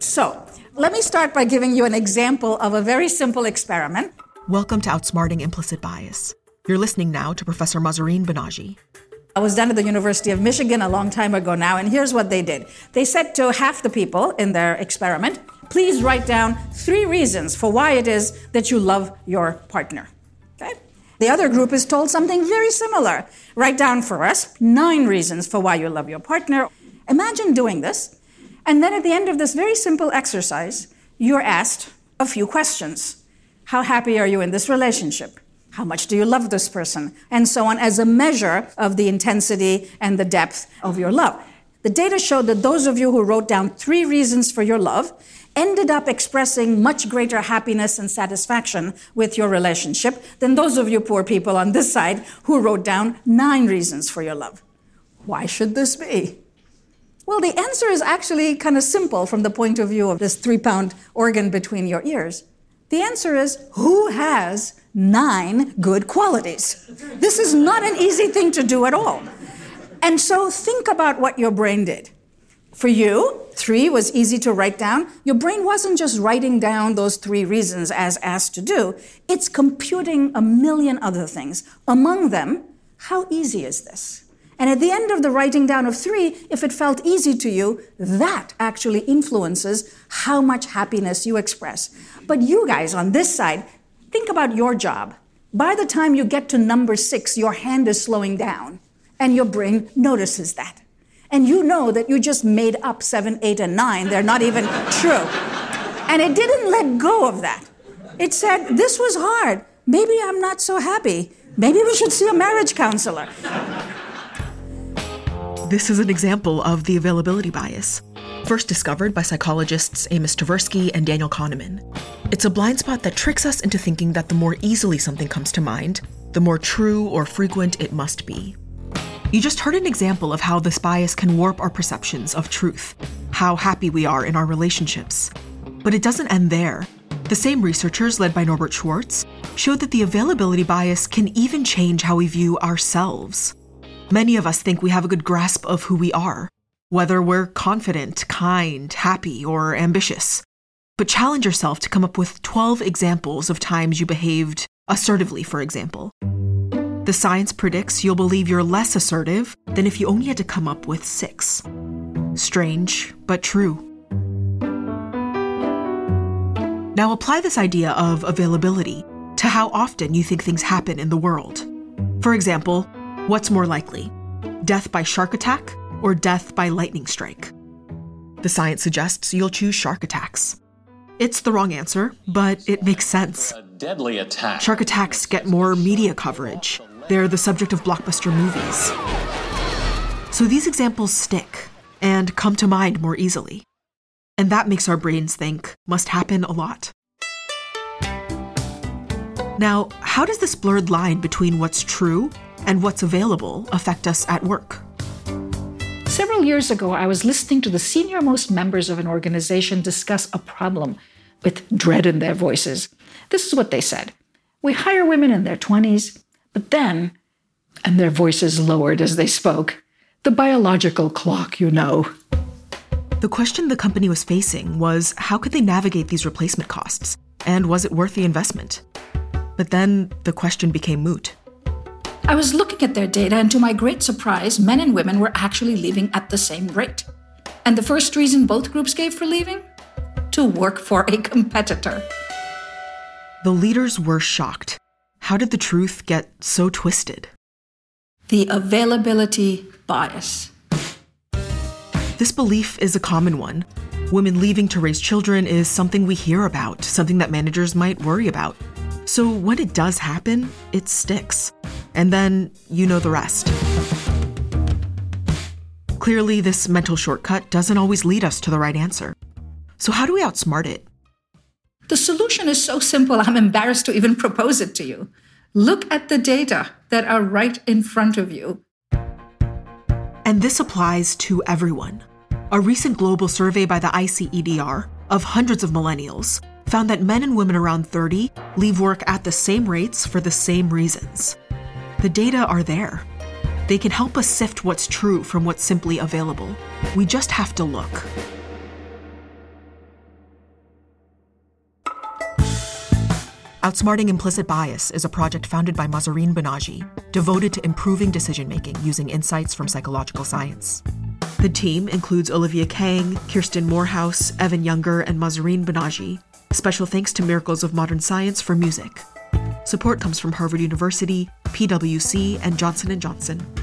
So, let me start by giving you an example of a very simple experiment. Welcome to Outsmarting Implicit Bias. You're listening now to Professor Mahzarin Banaji. I was done at the University of Michigan a long time ago now, and here's what they did. They said to half the people in their experiment, please write down three reasons for why it is that you love your partner. Okay? The other group is told something very similar. Write down for us nine reasons for why you love your partner. Imagine doing this, and then at the end of this very simple exercise, you're asked a few questions. How happy are you in this relationship? How much do you love this person? And so on, as a measure of the intensity and the depth of your love. The data showed that those of you who wrote down three reasons for your love ended up expressing much greater happiness and satisfaction with your relationship than those of you poor people on this side who wrote down nine reasons for your love. Why should this be? Well, the answer is actually kind of simple from the point of view of this three pound organ between your ears. The answer is who has nine good qualities? This is not an easy thing to do at all. And so think about what your brain did. For you, three was easy to write down. Your brain wasn't just writing down those three reasons as asked to do, it's computing a million other things. Among them, how easy is this? And at the end of the writing down of three, if it felt easy to you, that actually influences how much happiness you express. But you guys on this side, think about your job. By the time you get to number six, your hand is slowing down, and your brain notices that and you know that you just made up seven, eight, and nine. They're not even true. And it didn't let go of that. It said, This was hard. Maybe I'm not so happy. Maybe we should see a marriage counselor. This is an example of the availability bias, first discovered by psychologists Amos Tversky and Daniel Kahneman. It's a blind spot that tricks us into thinking that the more easily something comes to mind, the more true or frequent it must be. You just heard an example of how this bias can warp our perceptions of truth, how happy we are in our relationships. But it doesn't end there. The same researchers, led by Norbert Schwarz, showed that the availability bias can even change how we view ourselves. Many of us think we have a good grasp of who we are, whether we're confident, kind, happy, or ambitious. But challenge yourself to come up with 12 examples of times you behaved assertively, for example. The science predicts you'll believe you're less assertive than if you only had to come up with six. Strange, but true. Now apply this idea of availability to how often you think things happen in the world. For example, what's more likely? Death by shark attack or death by lightning strike? The science suggests you'll choose shark attacks. It's the wrong answer, but it makes sense. Deadly attack. Shark attacks get more media coverage, they're the subject of blockbuster movies. So these examples stick and come to mind more easily. And that makes our brains think must happen a lot. Now, how does this blurred line between what's true and what's available affect us at work? Several years ago, I was listening to the senior most members of an organization discuss a problem with dread in their voices. This is what they said We hire women in their 20s, but then, and their voices lowered as they spoke, the biological clock, you know. The question the company was facing was how could they navigate these replacement costs? And was it worth the investment? But then the question became moot. I was looking at their data, and to my great surprise, men and women were actually leaving at the same rate. And the first reason both groups gave for leaving? To work for a competitor. The leaders were shocked. How did the truth get so twisted? The availability bias. This belief is a common one. Women leaving to raise children is something we hear about, something that managers might worry about. So when it does happen, it sticks. And then you know the rest. Clearly, this mental shortcut doesn't always lead us to the right answer. So, how do we outsmart it? The solution is so simple, I'm embarrassed to even propose it to you. Look at the data that are right in front of you. And this applies to everyone. A recent global survey by the ICEDR of hundreds of millennials found that men and women around 30 leave work at the same rates for the same reasons. The data are there. They can help us sift what's true from what's simply available. We just have to look. Outsmarting Implicit Bias is a project founded by Mahzarin Banaji, devoted to improving decision making using insights from psychological science. The team includes Olivia Kang, Kirsten Morehouse, Evan Younger, and Mahzarin Banaji. Special thanks to Miracles of Modern Science for music. Support comes from Harvard University, PwC, and Johnson & Johnson.